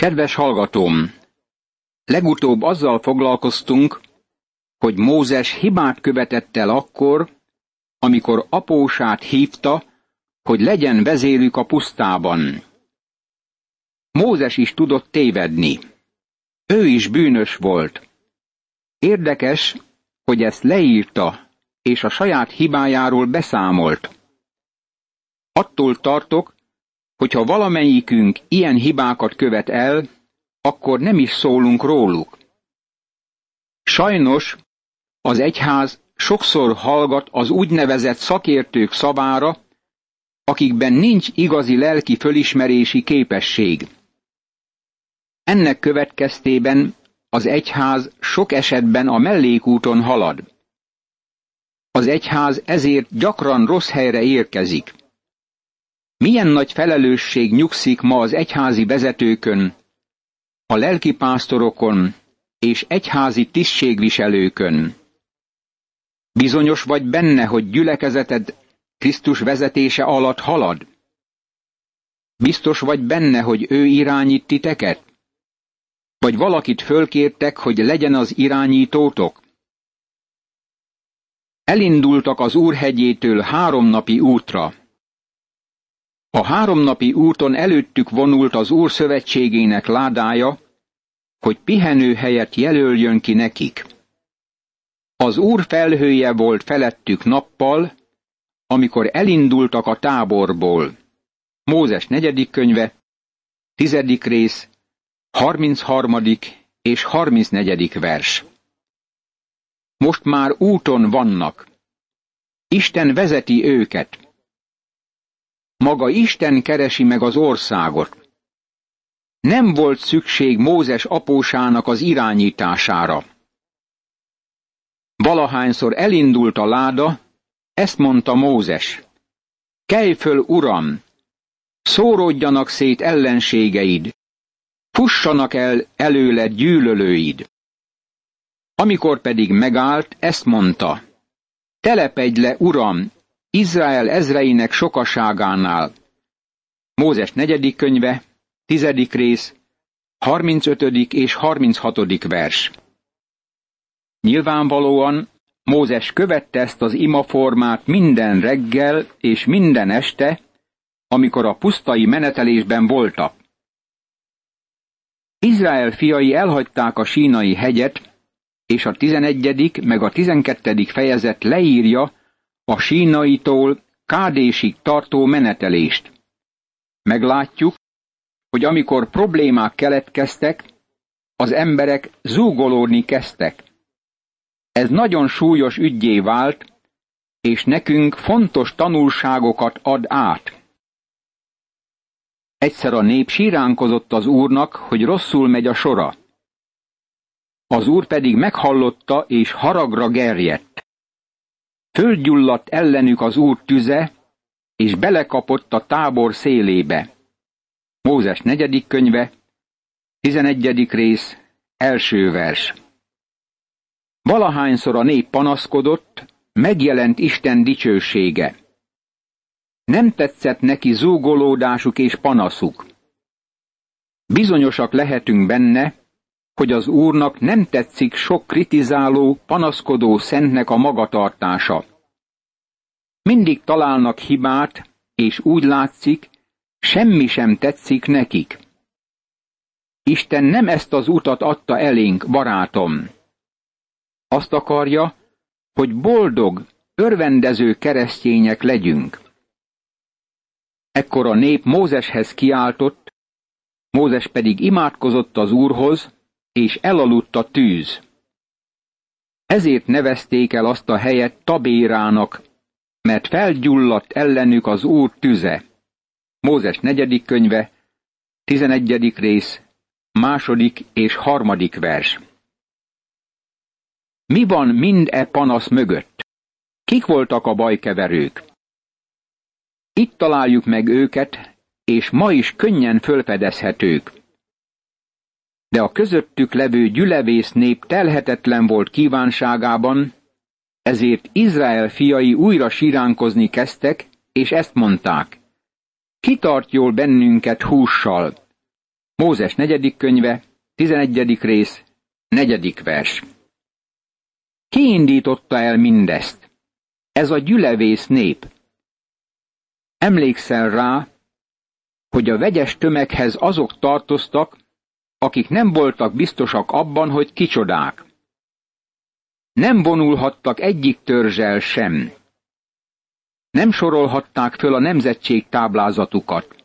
Kedves hallgatóm! Legutóbb azzal foglalkoztunk, hogy Mózes hibát követett el akkor, amikor apósát hívta, hogy legyen vezérük a pusztában. Mózes is tudott tévedni. Ő is bűnös volt. Érdekes, hogy ezt leírta, és a saját hibájáról beszámolt. Attól tartok, hogyha valamelyikünk ilyen hibákat követ el, akkor nem is szólunk róluk. Sajnos az egyház sokszor hallgat az úgynevezett szakértők szavára, akikben nincs igazi lelki fölismerési képesség. Ennek következtében az egyház sok esetben a mellékúton halad. Az egyház ezért gyakran rossz helyre érkezik. Milyen nagy felelősség nyugszik ma az egyházi vezetőkön, a lelkipásztorokon és egyházi tisztségviselőkön. Bizonyos vagy benne, hogy gyülekezeted Krisztus vezetése alatt halad? Biztos vagy benne, hogy ő irányít titeket? Vagy valakit fölkértek, hogy legyen az irányítótok? Elindultak az Úrhegyétől három napi útra. A háromnapi úton előttük vonult az Úr szövetségének ládája, hogy pihenő helyet jelöljön ki nekik. Az Úr felhője volt felettük nappal, amikor elindultak a táborból. Mózes negyedik könyve, tizedik rész, harmincharmadik és harmincnegyedik vers. Most már úton vannak. Isten vezeti őket. Maga Isten keresi meg az országot. Nem volt szükség Mózes apósának az irányítására. Valahányszor elindult a láda, ezt mondta Mózes. Kelj föl, uram! Szóródjanak szét ellenségeid! Fussanak el előle gyűlölőid! Amikor pedig megállt, ezt mondta. Telepedj le, uram, Izrael ezreinek sokaságánál. Mózes negyedik könyve, tizedik rész, 35. és 36. vers. Nyilvánvalóan Mózes követte ezt az imaformát minden reggel és minden este, amikor a pusztai menetelésben voltak. Izrael fiai elhagyták a sínai hegyet, és a tizenegyedik meg a tizenkettedik fejezet leírja, a sínaitól Kádésig tartó menetelést. Meglátjuk, hogy amikor problémák keletkeztek, az emberek zúgolódni kezdtek. Ez nagyon súlyos ügyé vált, és nekünk fontos tanulságokat ad át. Egyszer a nép síránkozott az úrnak, hogy rosszul megy a sora. Az úr pedig meghallotta és haragra gerjedt. Földgyulladt ellenük az úr tüze, és belekapott a tábor szélébe. Mózes negyedik könyve, tizenegyedik rész, első vers. Valahányszor a nép panaszkodott, megjelent Isten dicsősége. Nem tetszett neki zúgolódásuk és panaszuk. Bizonyosak lehetünk benne, hogy az Úrnak nem tetszik sok kritizáló, panaszkodó szentnek a magatartása. Mindig találnak hibát, és úgy látszik, semmi sem tetszik nekik. Isten nem ezt az utat adta elénk, barátom. Azt akarja, hogy boldog, örvendező keresztények legyünk. Ekkor a nép Mózeshez kiáltott, Mózes pedig imádkozott az Úrhoz, és elaludt a tűz. Ezért nevezték el azt a helyet Tabérának, mert felgyulladt ellenük az Úr tüze. Mózes negyedik könyve, tizenegyedik rész, második és harmadik vers. Mi van mind e panasz mögött? Kik voltak a bajkeverők? Itt találjuk meg őket, és ma is könnyen fölfedezhetők de a közöttük levő gyülevész nép telhetetlen volt kívánságában, ezért Izrael fiai újra siránkozni kezdtek, és ezt mondták. Kitart jól bennünket hússal. Mózes negyedik könyve, tizenegyedik rész, negyedik vers. Ki indította el mindezt? Ez a gyülevész nép. Emlékszel rá, hogy a vegyes tömeghez azok tartoztak, akik nem voltak biztosak abban, hogy kicsodák. Nem vonulhattak egyik törzsel sem. Nem sorolhatták föl a nemzetség táblázatukat.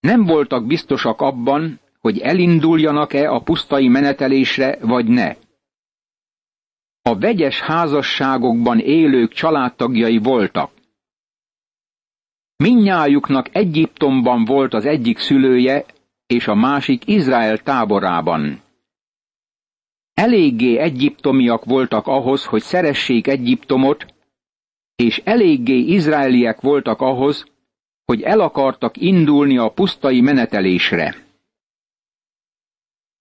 Nem voltak biztosak abban, hogy elinduljanak-e a pusztai menetelésre, vagy ne. A vegyes házasságokban élők családtagjai voltak. Minnyájuknak Egyiptomban volt az egyik szülője, és a másik Izrael táborában. Eléggé egyiptomiak voltak ahhoz, hogy szeressék Egyiptomot, és eléggé izraeliek voltak ahhoz, hogy el akartak indulni a pusztai menetelésre.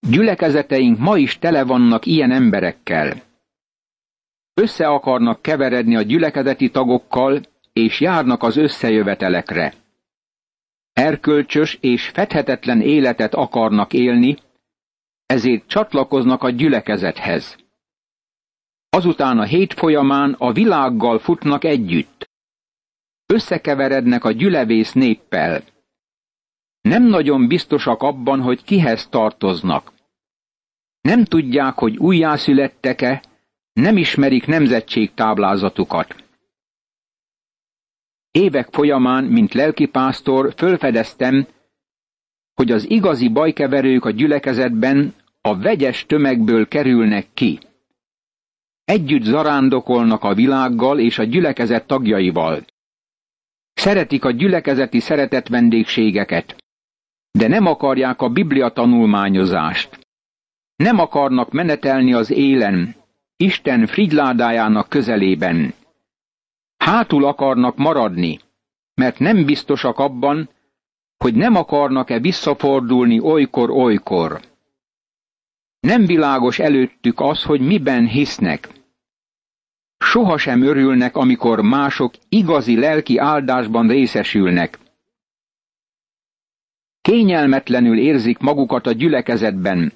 Gyülekezeteink ma is tele vannak ilyen emberekkel. Össze akarnak keveredni a gyülekezeti tagokkal, és járnak az összejövetelekre. Erkölcsös és fedhetetlen életet akarnak élni, ezért csatlakoznak a gyülekezethez. Azután a hét folyamán a világgal futnak együtt. Összekeverednek a gyülevész néppel. Nem nagyon biztosak abban, hogy kihez tartoznak. Nem tudják, hogy újjászülettek-e, nem ismerik nemzetség táblázatukat. Évek folyamán, mint lelkipásztor, fölfedeztem, hogy az igazi bajkeverők a gyülekezetben a vegyes tömegből kerülnek ki. Együtt zarándokolnak a világgal és a gyülekezet tagjaival. Szeretik a gyülekezeti szeretet vendégségeket, de nem akarják a Biblia tanulmányozást. Nem akarnak menetelni az élen, Isten frigyládájának közelében. Hátul akarnak maradni, mert nem biztosak abban, hogy nem akarnak-e visszafordulni olykor-olykor. Nem világos előttük az, hogy miben hisznek. Sohasem örülnek, amikor mások igazi lelki áldásban részesülnek. Kényelmetlenül érzik magukat a gyülekezetben,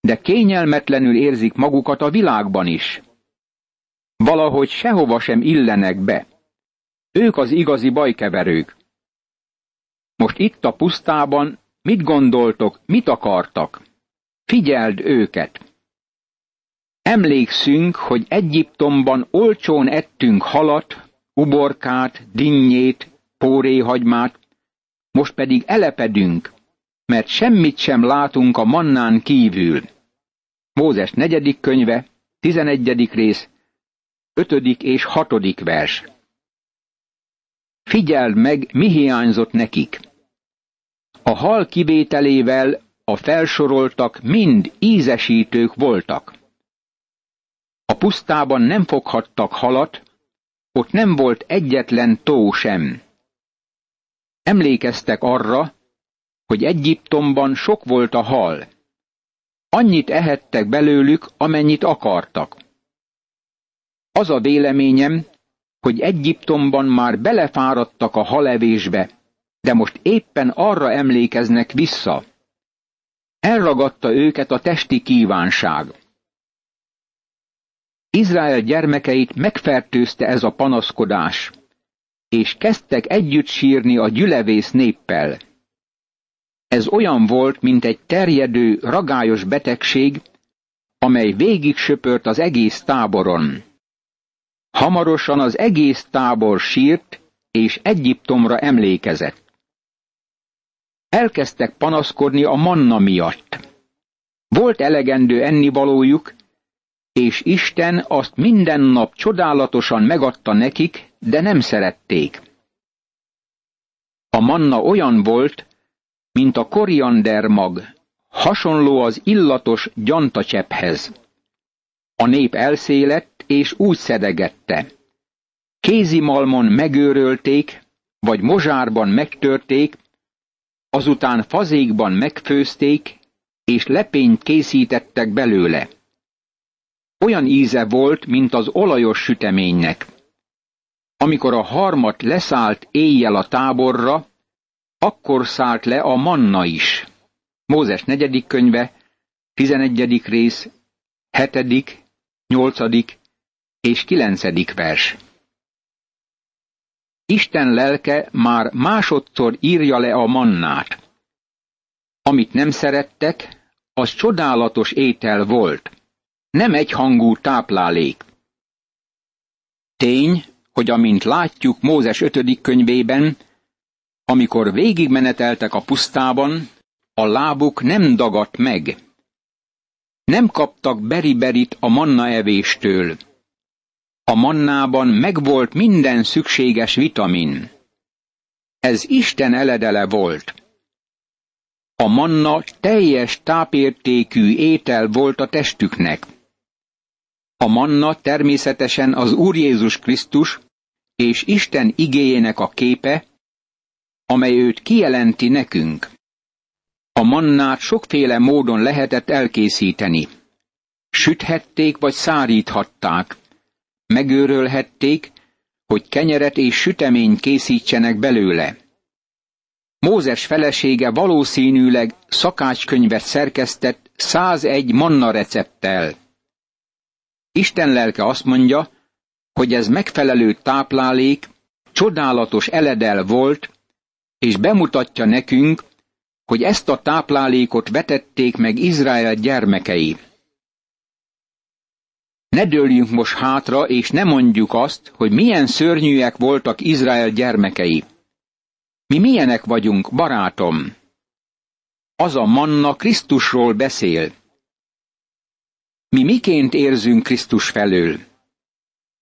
de kényelmetlenül érzik magukat a világban is. Valahogy sehova sem illenek be. Ők az igazi bajkeverők. Most itt a pusztában mit gondoltok, mit akartak? Figyeld őket! Emlékszünk, hogy Egyiptomban olcsón ettünk halat, uborkát, dinnyét, póréhagymát, most pedig elepedünk, mert semmit sem látunk a mannán kívül. Mózes negyedik könyve, tizenegyedik rész, ötödik és hatodik vers. Figyeld meg, mi hiányzott nekik. A hal kivételével a felsoroltak mind ízesítők voltak. A pusztában nem foghattak halat, ott nem volt egyetlen tó sem. Emlékeztek arra, hogy Egyiptomban sok volt a hal. Annyit ehettek belőlük, amennyit akartak. Az a véleményem, hogy Egyiptomban már belefáradtak a halevésbe, de most éppen arra emlékeznek vissza. Elragadta őket a testi kívánság. Izrael gyermekeit megfertőzte ez a panaszkodás, és kezdtek együtt sírni a gyülevész néppel. Ez olyan volt, mint egy terjedő, ragályos betegség, amely végig söpört az egész táboron. Hamarosan az egész tábor sírt, és Egyiptomra emlékezett. Elkezdtek panaszkodni a manna miatt. Volt elegendő ennivalójuk, és Isten azt minden nap csodálatosan megadta nekik, de nem szerették. A manna olyan volt, mint a koriander mag, hasonló az illatos gyantacsephez. A nép elszélett, és úgy szedegette. Kézimalmon megőrölték, vagy mozsárban megtörték, azután fazékban megfőzték, és lepényt készítettek belőle. Olyan íze volt, mint az olajos süteménynek. Amikor a harmat leszállt éjjel a táborra, akkor szállt le a manna is. Mózes negyedik könyve, tizenegyedik rész, hetedik, nyolcadik és kilencedik vers. Isten lelke már másodszor írja le a mannát. Amit nem szerettek, az csodálatos étel volt, nem egyhangú táplálék. Tény, hogy amint látjuk Mózes ötödik könyvében, amikor végigmeneteltek a pusztában, a lábuk nem dagadt meg. Nem kaptak beriberit a manna evéstől. A mannában megvolt minden szükséges vitamin. Ez Isten eledele volt. A manna teljes tápértékű étel volt a testüknek. A manna természetesen az Úr Jézus Krisztus és Isten igéjének a képe, amely őt kijelenti nekünk. A mannát sokféle módon lehetett elkészíteni. Süthették vagy száríthatták. Megőrölhették, hogy kenyeret és süteményt készítsenek belőle. Mózes felesége valószínűleg szakácskönyvet szerkesztett 101 manna recepttel. Isten lelke azt mondja, hogy ez megfelelő táplálék, csodálatos eledel volt, és bemutatja nekünk, hogy ezt a táplálékot vetették meg Izrael gyermekei. Ne dőljünk most hátra, és ne mondjuk azt, hogy milyen szörnyűek voltak Izrael gyermekei. Mi milyenek vagyunk, barátom? Az a manna Krisztusról beszél. Mi miként érzünk Krisztus felől?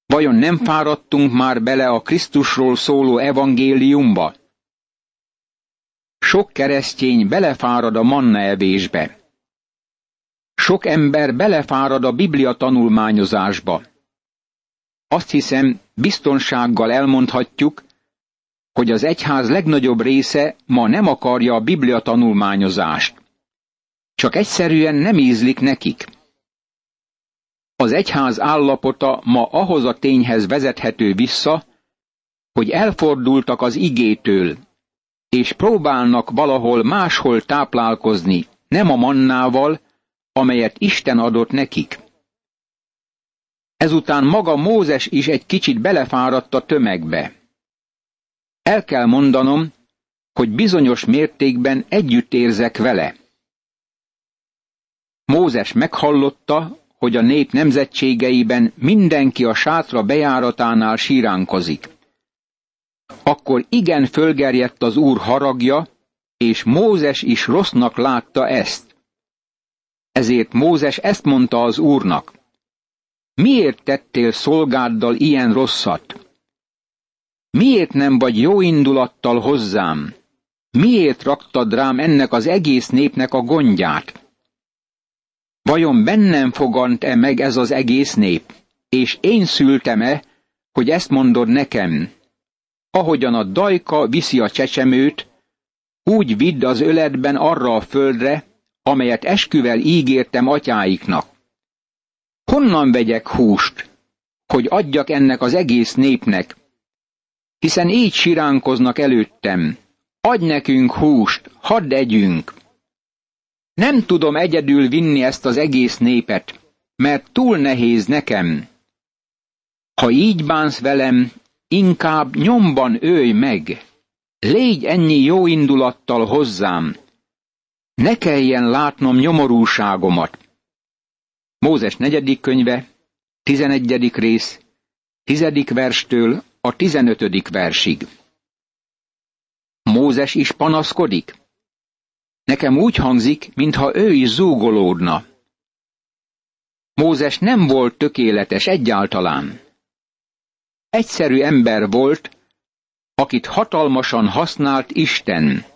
Vajon nem fáradtunk már bele a Krisztusról szóló evangéliumba? Sok keresztény belefárad a manna evésbe. Sok ember belefárad a Biblia tanulmányozásba. Azt hiszem, biztonsággal elmondhatjuk, hogy az egyház legnagyobb része ma nem akarja a Biblia tanulmányozást. Csak egyszerűen nem ízlik nekik. Az egyház állapota ma ahhoz a tényhez vezethető vissza, hogy elfordultak az igétől, és próbálnak valahol máshol táplálkozni, nem a mannával, amelyet Isten adott nekik. Ezután maga Mózes is egy kicsit belefáradt a tömegbe. El kell mondanom, hogy bizonyos mértékben együtt érzek vele. Mózes meghallotta, hogy a nép nemzetségeiben mindenki a sátra bejáratánál síránkozik. Akkor igen fölgerjedt az úr haragja, és Mózes is rossznak látta ezt. Ezért Mózes ezt mondta az úrnak. Miért tettél szolgáddal ilyen rosszat? Miért nem vagy jó indulattal hozzám? Miért raktad rám ennek az egész népnek a gondját? Vajon bennem fogant-e meg ez az egész nép? És én szültem-e, hogy ezt mondod nekem? Ahogyan a dajka viszi a csecsemőt, úgy vidd az öletben arra a földre, amelyet esküvel ígértem atyáiknak. Honnan vegyek húst, hogy adjak ennek az egész népnek? Hiszen így siránkoznak előttem. Adj nekünk húst, hadd együnk. Nem tudom egyedül vinni ezt az egész népet, mert túl nehéz nekem. Ha így bánsz velem, inkább nyomban őj meg. Légy ennyi jó indulattal hozzám. Ne kelljen látnom nyomorúságomat. Mózes negyedik könyve, tizenegyedik rész, tizedik verstől a tizenötödik versig. Mózes is panaszkodik? Nekem úgy hangzik, mintha ő is zúgolódna. Mózes nem volt tökéletes egyáltalán. Egyszerű ember volt, akit hatalmasan használt Isten.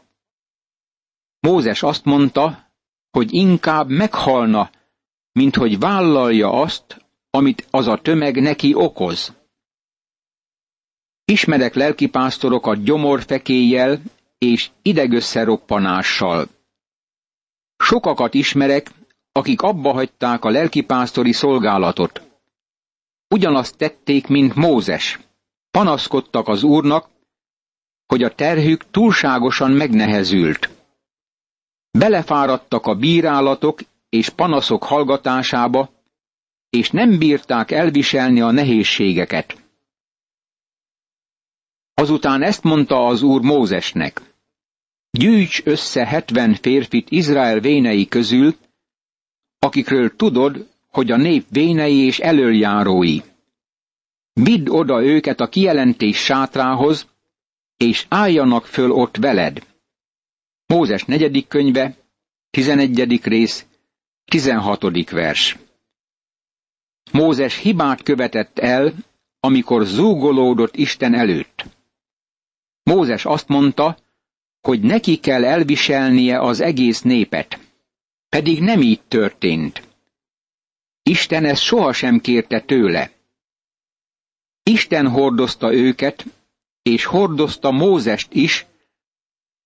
Mózes azt mondta, hogy inkább meghalna, mint hogy vállalja azt, amit az a tömeg neki okoz. Ismerek lelkipásztorokat gyomorfekéjjel és idegösszeroppanással. Sokakat ismerek, akik abba hagyták a lelkipásztori szolgálatot. Ugyanazt tették, mint Mózes. Panaszkodtak az úrnak, hogy a terhük túlságosan megnehezült. Belefáradtak a bírálatok és panaszok hallgatásába, és nem bírták elviselni a nehézségeket. Azután ezt mondta az úr Mózesnek. Gyűjts össze hetven férfit Izrael vénei közül, akikről tudod, hogy a nép vénei és elöljárói. Vidd oda őket a kijelentés sátrához, és álljanak föl ott veled. Mózes negyedik könyve, tizenegyedik rész, tizenhatodik vers. Mózes hibát követett el, amikor zúgolódott Isten előtt. Mózes azt mondta, hogy neki kell elviselnie az egész népet. Pedig nem így történt. Isten ezt sohasem kérte tőle. Isten hordozta őket, és hordozta Mózest is,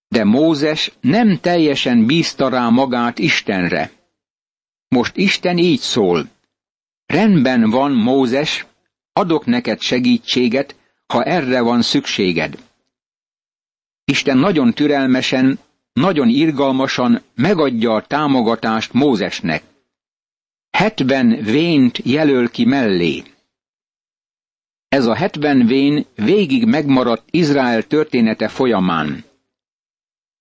de Mózes nem teljesen bízta rá magát Istenre. Most Isten így szól. Rendben van, Mózes, adok neked segítséget, ha erre van szükséged. Isten nagyon türelmesen, nagyon irgalmasan megadja a támogatást Mózesnek. Hetven vént jelöl ki mellé. Ez a hetven vén végig megmaradt Izrael története folyamán.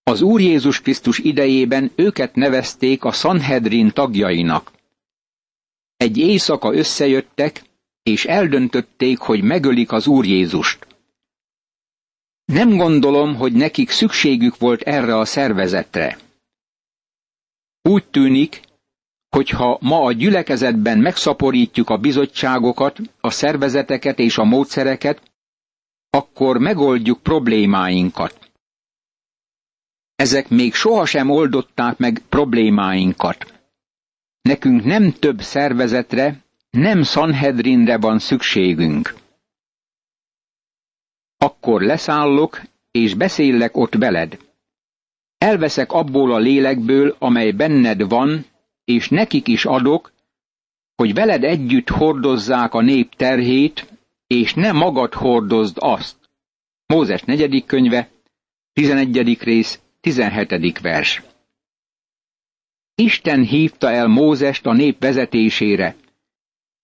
Az Úr Jézus Krisztus idejében őket nevezték a Sanhedrin tagjainak. Egy éjszaka összejöttek, és eldöntötték, hogy megölik az Úr Jézust. Nem gondolom, hogy nekik szükségük volt erre a szervezetre. Úgy tűnik, hogyha ma a gyülekezetben megszaporítjuk a bizottságokat, a szervezeteket és a módszereket, akkor megoldjuk problémáinkat. Ezek még sohasem oldották meg problémáinkat. Nekünk nem több szervezetre, nem Sanhedrinre van szükségünk. Akkor leszállok, és beszélek ott veled. Elveszek abból a lélekből, amely benned van, és nekik is adok, hogy veled együtt hordozzák a nép terhét, és ne magad hordozd azt. Mózes negyedik könyve, 11. rész, 17. vers. Isten hívta el Mózest a nép vezetésére,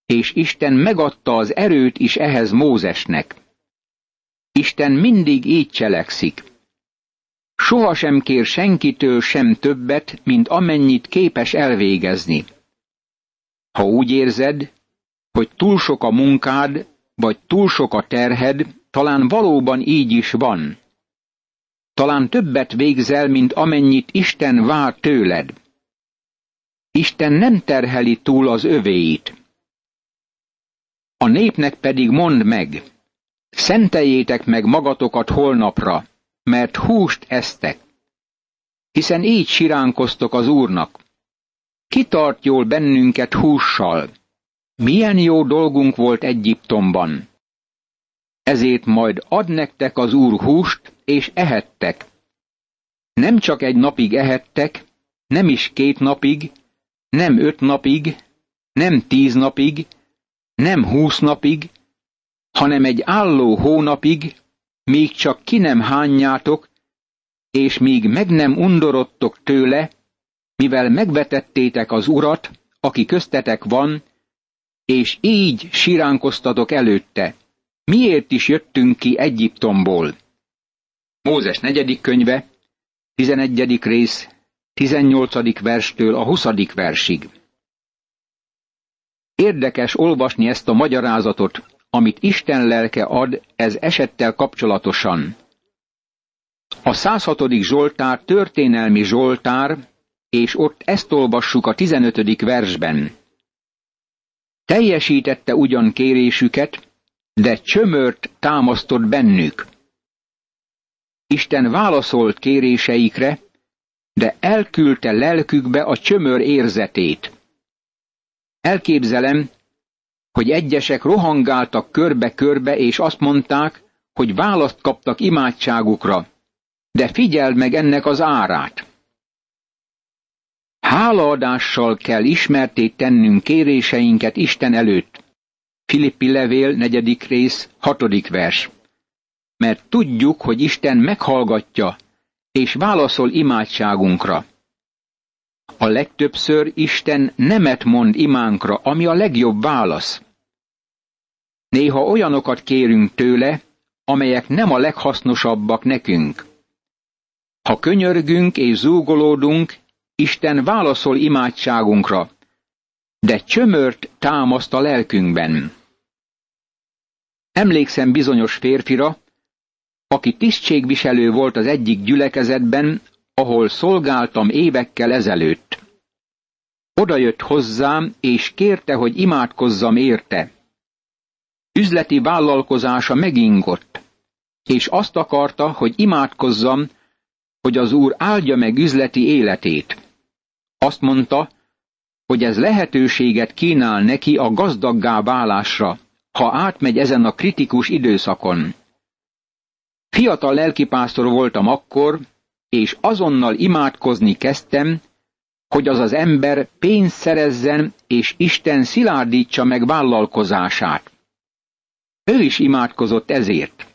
és Isten megadta az erőt is ehhez Mózesnek. Isten mindig így cselekszik. Sohasem kér senkitől sem többet, mint amennyit képes elvégezni. Ha úgy érzed, hogy túl sok a munkád, vagy túl sok a terhed, talán valóban így is van. Talán többet végzel, mint amennyit Isten vár tőled. Isten nem terheli túl az övéit. A népnek pedig mond meg, szenteljétek meg magatokat holnapra, mert húst esztek. Hiszen így siránkoztok az Úrnak. Kitart jól bennünket hússal. Milyen jó dolgunk volt Egyiptomban. Ezért majd ad nektek az Úr húst, és ehettek. Nem csak egy napig ehettek, nem is két napig, nem öt napig, nem tíz napig, nem húsz napig, hanem egy álló hónapig, míg csak ki nem hányjátok, és míg meg nem undorodtok tőle, mivel megvetettétek az urat, aki köztetek van, és így siránkoztatok előtte. Miért is jöttünk ki Egyiptomból? Mózes negyedik könyve, 11. rész, 18. verstől a 20. versig. Érdekes olvasni ezt a magyarázatot, amit Isten lelke ad ez esettel kapcsolatosan. A 106. Zsoltár történelmi Zsoltár, és ott ezt olvassuk a 15. versben. Teljesítette ugyan kérésüket, de csömört támasztott bennük. Isten válaszolt kéréseikre, de elküldte lelkükbe a csömör érzetét. Elképzelem, hogy egyesek rohangáltak körbe-körbe, és azt mondták, hogy választ kaptak imádságukra, de figyeld meg ennek az árát. Hálaadással kell ismertét tennünk kéréseinket Isten előtt. Filippi levél, negyedik rész, hatodik vers. Mert tudjuk, hogy Isten meghallgatja, és válaszol imádságunkra. legtöbbször Isten nemet mond imánkra, ami a legjobb válasz. Néha olyanokat kérünk tőle, amelyek nem a leghasznosabbak nekünk. Ha könyörgünk és zúgolódunk, Isten válaszol imádságunkra, de csömört támaszt a lelkünkben. Emlékszem bizonyos férfira, aki tisztségviselő volt az egyik gyülekezetben, ahol szolgáltam évekkel ezelőtt. Oda jött hozzám, és kérte, hogy imádkozzam érte. Üzleti vállalkozása megingott, és azt akarta, hogy imádkozzam, hogy az Úr áldja meg üzleti életét. Azt mondta, hogy ez lehetőséget kínál neki a gazdaggá válásra, ha átmegy ezen a kritikus időszakon. Fiatal lelkipásztor voltam akkor, és azonnal imádkozni kezdtem, hogy az az ember pénzt szerezzen, és Isten szilárdítsa meg vállalkozását. Ő is imádkozott ezért.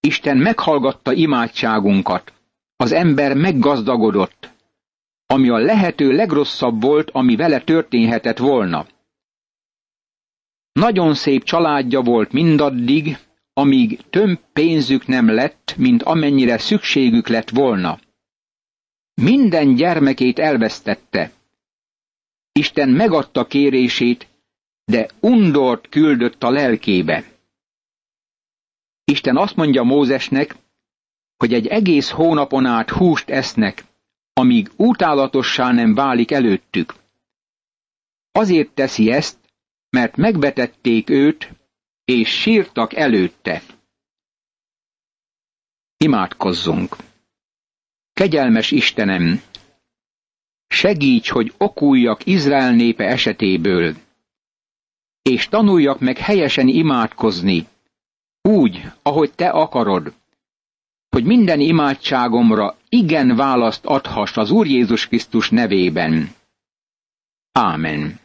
Isten meghallgatta imádságunkat, az ember meggazdagodott, ami a lehető legrosszabb volt, ami vele történhetett volna. Nagyon szép családja volt mindaddig, amíg több pénzük nem lett, mint amennyire szükségük lett volna. Minden gyermekét elvesztette. Isten megadta kérését, de undort küldött a lelkébe. Isten azt mondja Mózesnek, hogy egy egész hónapon át húst esznek, amíg utálatossá nem válik előttük. Azért teszi ezt, mert megvetették őt, és sírtak előtte. Imádkozzunk! Kegyelmes Istenem! Segíts, hogy okuljak Izrael népe esetéből, és tanuljak meg helyesen imádkozni, úgy, ahogy te akarod, hogy minden imádságomra igen választ adhass az Úr Jézus Krisztus nevében. Ámen.